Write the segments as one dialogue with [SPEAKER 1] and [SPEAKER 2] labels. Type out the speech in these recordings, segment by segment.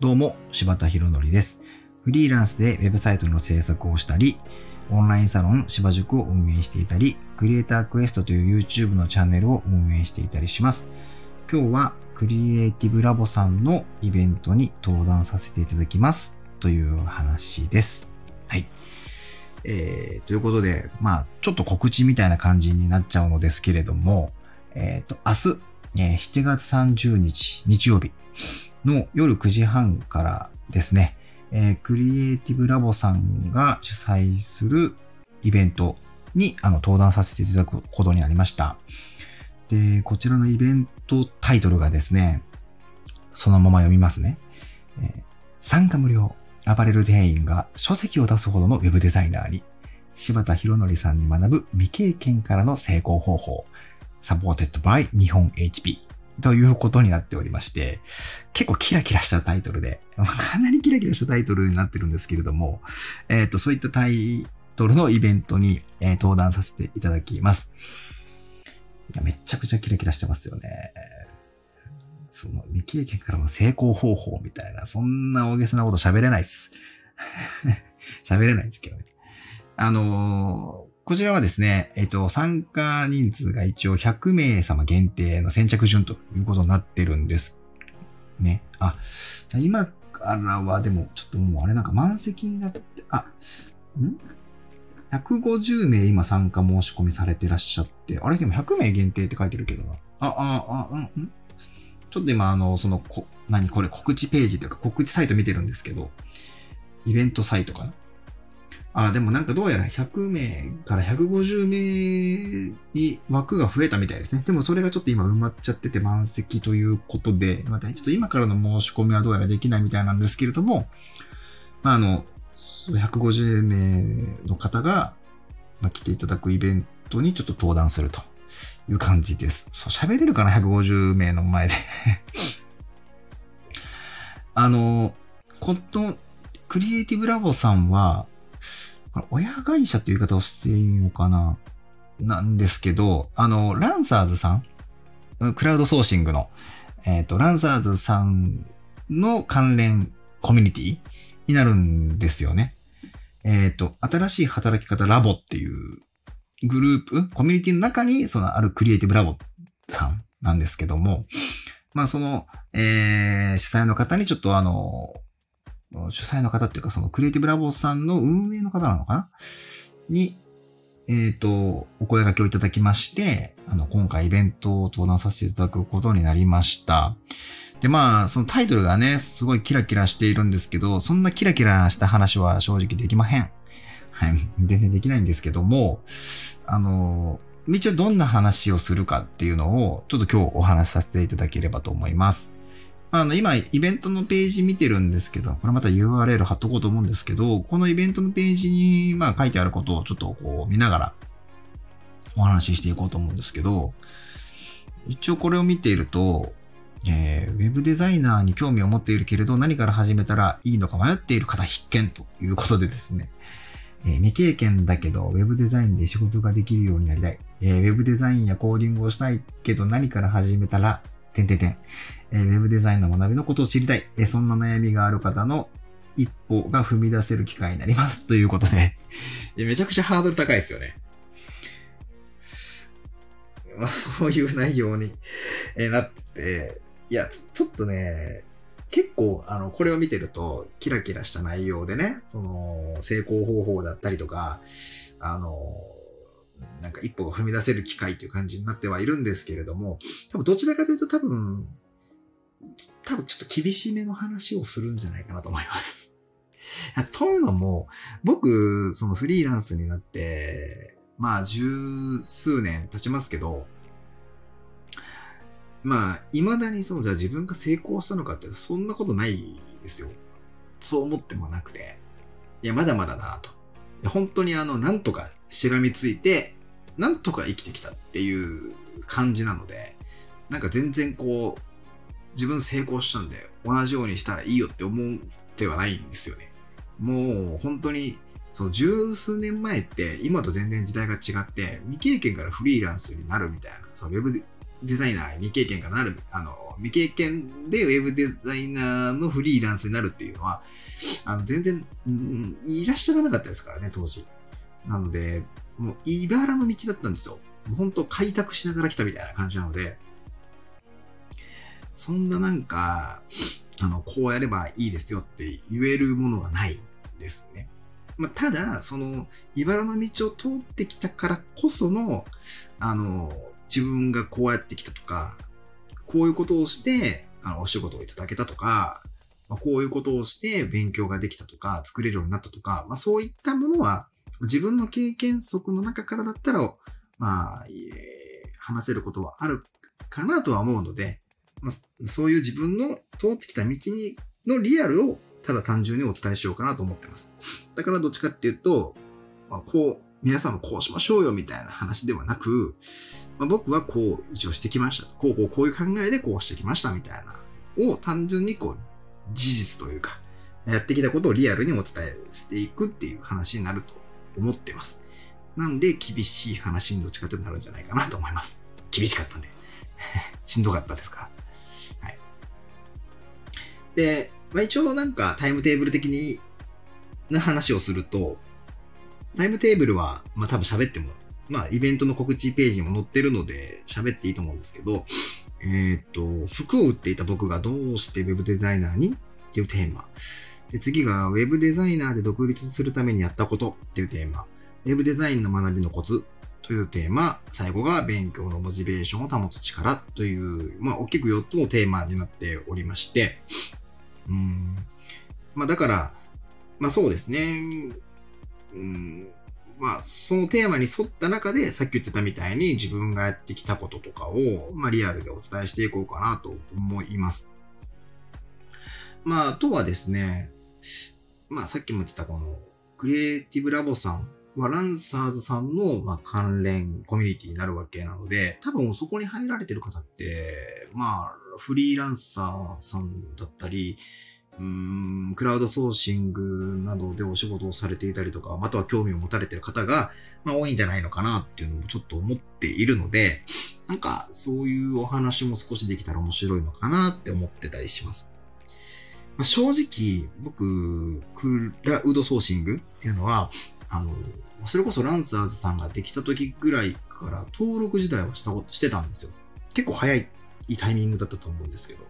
[SPEAKER 1] どうも、柴田博則です。フリーランスでウェブサイトの制作をしたり、オンラインサロン芝塾を運営していたり、クリエイタークエストという YouTube のチャンネルを運営していたりします。今日はクリエイティブラボさんのイベントに登壇させていただきます。という話です。はい。えー、ということで、まあ、ちょっと告知みたいな感じになっちゃうのですけれども、えっ、と、明日、えー7月30日、日曜日の夜9時半からですね、えークリエイティブラボさんが主催するイベントにあの登壇させていただくことになりました。で、こちらのイベントタイトルがですね、そのまま読みますね。えー参加無料、アパレル店員が書籍を出すほどのウェブデザイナーに、柴田博則さんに学ぶ未経験からの成功方法、Supported by 日本 HP ということになっておりまして、結構キラキラしたタイトルで、かなりキラキラしたタイトルになってるんですけれども、えっ、と、そういったタイトルのイベントに、えー登壇させていただきます。いや、めちゃくちゃキラキラしてますよね。その未経験からの成功方法みたいな、そんな大げさなこと喋れないっす。喋れないんですけどね。あのこちらはですね、えっ、と、参加人数が一応100名様限定の先着順ということになってるんです。ね。あ、今からはでも、ちょっともうあれなんか満席になって、あ、ん ?150 名今参加申し込みされてらっしゃって、あれでも100名限定って書いてるけどな。あ、あ、あ、うん、ん？ちょっと今あの、その、こ、何？これ告知ページというか告知サイト見てるんですけど、イベントサイトかな？あ、でもなんかどうやら100名から150名に枠が増えたみたいですね。でもそれがちょっと今埋まっちゃってて満席ということで、またちょっと今からの申し込みはどうやらできないみたいなんですけれども、まあ、あの、150名の方が、まあ、来ていただくイベントにちょっと登壇するという感じです。そう、喋れるかな ?150 名の前で。あの、この、クリエイティブラボさんは、親会社っていう言い方をしていいのかな？なんですけど、あの、ランサーズさんクラウドソーシングの、えっ、と、ランサーズさんの関連コミュニティ？になるんですよね。えっ、と、新しい働き方ラボっていうグループ、コミュニティの中に、そのあるクリエイティブラボさんなんですけども、まあその、えー主催の方にちょっとあの、主催の方っていうか、そのクリエイティブラボさんの運営の方なのかな？に、えっ、と、お声掛けをいただきまして、あの、今回イベントを登壇させていただくことになりました。で、まあ、そのタイトルがね、すごいキラキラしているんですけど、そんなキラキラした話は正直できまへん。はい。全然できないんですけども、あの、一応どんな話をするかっていうのを、ちょっと今日お話しさせていただければと思います。あの、今、イベントのページ見てるんですけど、これまた URL 貼っとこうと思うんですけど、このイベントのページに、まあ書いてあることをちょっとこう見ながらお話ししていこうと思うんですけど、一応これを見ていると、えーウェブデザイナーに興味を持っているけれど何から始めたらいいのか迷っている方必見ということでですね、えー未経験だけど、ウェブデザインで仕事ができるようになりたい。えーウェブデザインやコーディングをしたいけど何から始めたら、てんてんてん。えーウェブデザインの学びのことを知りたい。えーそんな悩みがある方の一歩が踏み出せる機会になります。ということで。めちゃくちゃハードル高いですよね。まあ、そういう内容に、えーなって、いや、ちちょっとね、結構、あの、これを見てると、キラキラした内容でね、その、成功方法だったりとか、あの、なんか一歩が踏み出せる機会という感じになってはいるんですけれども、多分どちらかというと多分、多分ちょっと厳しめの話をするんじゃないかなと思います。というのも、僕、そのフリーランスになって、まあ十数年経ちますけど、まあ、未だにその、じゃあ自分が成功したのかって、そんなことないですよ。そう思ってもなくて。いや、まだまだだなと。本当にあの、なんとかしがみついて、なんとか生きてきたっていう感じなので、なんか全然こう、自分成功したんで、同じようにしたらいいよって思ってはないんですよね。もう、本当に、その十数年前って、今と全然時代が違って、未経験からフリーランスになるみたいな、そのウェブデザイナー未経験がなる、あの、未経験でウェブデザイナーのフリーランスになるっていうのは、あの、全然、うん、いらっしゃらなかったですからね、当時。なので、もう、茨の道だったんですよ。本当開拓しながら来たみたいな感じなので、そんななんか、あの、こうやればいいですよって言えるものがないですね。まあ、ただ、その、茨の道を通ってきたからこその、あの、自分がこうやってきたとか、こういうことをして、あの、お仕事をいただけたとか、まあ、こういうことをして勉強ができたとか、作れるようになったとか、まあ、そういったものは、自分の経験則の中からだったら、まあ、話せることはあるかなとは思うので、まあ、そういう自分の通ってきた道にのリアルをただ単純にお伝えしようかなと思ってます。だからどっちかっていうと、まあ、こう、皆さんもこうしましょうよみたいな話ではなく、まあ、僕はこう一応してきました。こうこうこういう考えでこうしてきましたみたいな。を単純にこう、事実というか、やってきたことをリアルにお伝えしていくっていう話になると思ってます。なんで厳しい話にどっちかとなるんじゃないかなと思います。厳しかったんで。しんどかったですから。はい。で、まあ、一応なんかタイムテーブル的にな話をすると、タイムテーブルは、まあ多分喋っても、まあイベントの告知ページにも載ってるので喋っていいと思うんですけど、えっ、と、服を売っていた僕がどうしてウェブデザイナーにっていうテーマ。で、次がウェブデザイナーで独立するためにやったことっていうテーマ。ウェブデザインの学びのコツというテーマ。最後が勉強のモチベーションを保つ力という、まあ大きく4つのテーマになっておりまして、うん。まあだから、まあそうですね。うん。まあそのテーマに沿った中で、さっき言ってたみたいに自分がやってきたこととかを、まあリアルでお伝えしていこうかなと思います。まああとはですね、まあさっきも言ってたこの、クリエイティブラボさんはランサーズさんの、まあ、関連コミュニティになるわけなので、多分そこに入られてる方って、まあ、フリーランサーさんだったり、うん、クラウドソーシングなどでお仕事をされていたりとか、または興味を持たれてる方が、まあ、多いんじゃないのかなっていうのもちょっと思っているので、なんかそういうお話も少しできたら面白いのかなって思ってたりします。まあ、正直、僕、クラウドソーシングっていうのは、あの、それこそランサーズさんができた時ぐらいから登録自体はしたしてたんですよ。結構早いタイミングだったと思うんですけど。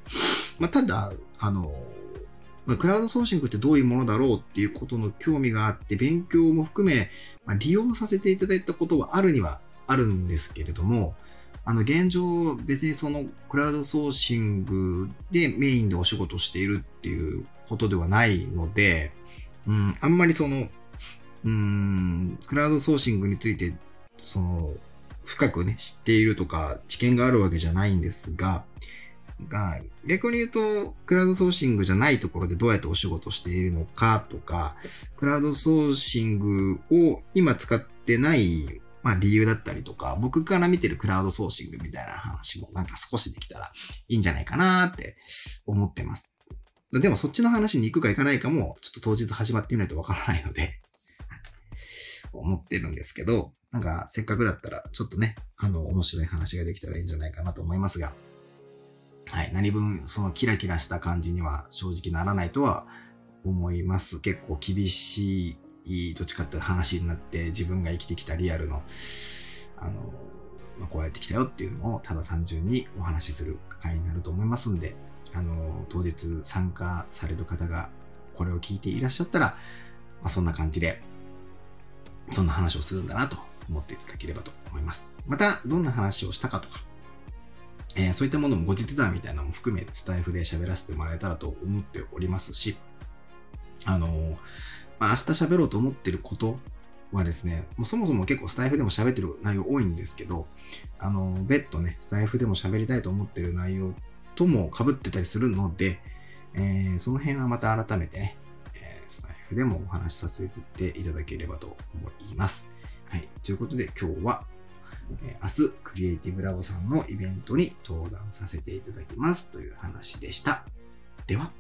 [SPEAKER 1] まあ、ただ、あの、まあ、クラウドソーシングってどういうものだろうっていうことの興味があって、勉強も含め、まあ、利用させていただいたことはあるにはあるんですけれども、あの、現状、別にそのクラウドソーシングでメインでお仕事しているっていうことではないので、うん、あんまりその、うん、クラウドソーシングについて、その、深くね、知っているとか、知見があるわけじゃないんですが、が、逆に言うと、クラウドソーシングじゃないところでどうやってお仕事しているのかとか、クラウドソーシングを今使ってない、まあ理由だったりとか、僕から見てるクラウドソーシングみたいな話もなんか少しできたらいいんじゃないかなって思ってます。でもそっちの話に行くか行かないかも、ちょっと当日始まってみないとわからないので思ってるんですけど、なんかせっかくだったらちょっとね、あの、面白い話ができたらいいんじゃないかなと思いますが、はい、何分そのキラキラした感じには正直ならないとは思います。結構厳しい、どっちかって話になって自分が生きてきたリアルの、あの、まあ、こうやってきたよっていうのをただ単純にお話しする会になると思いますんで、あの、当日参加される方がこれを聞いていらっしゃったら、まあ、そんな感じでそんな話をするんだなと思っていただければと思います。また、どんな話をしたかとか、えー、そういったものも後日談みたいなのも含め、スタイフで喋らせてもらえたらと思っておりますし、あのー、まあ、明日喋ろうと思ってることはですね、もうそもそも結構スタイフでも喋ってる内容多いんですけど、あの、別途ね、スタイフでも喋りたいと思ってる内容とも被ってたりするので、えー、その辺はまた改めてねえ、スタイフでもお話しさせていただければと思います。はい。ということで今日は、え明日、クリエイティブラボさんのイベントに登壇させていただきますという話でした。では。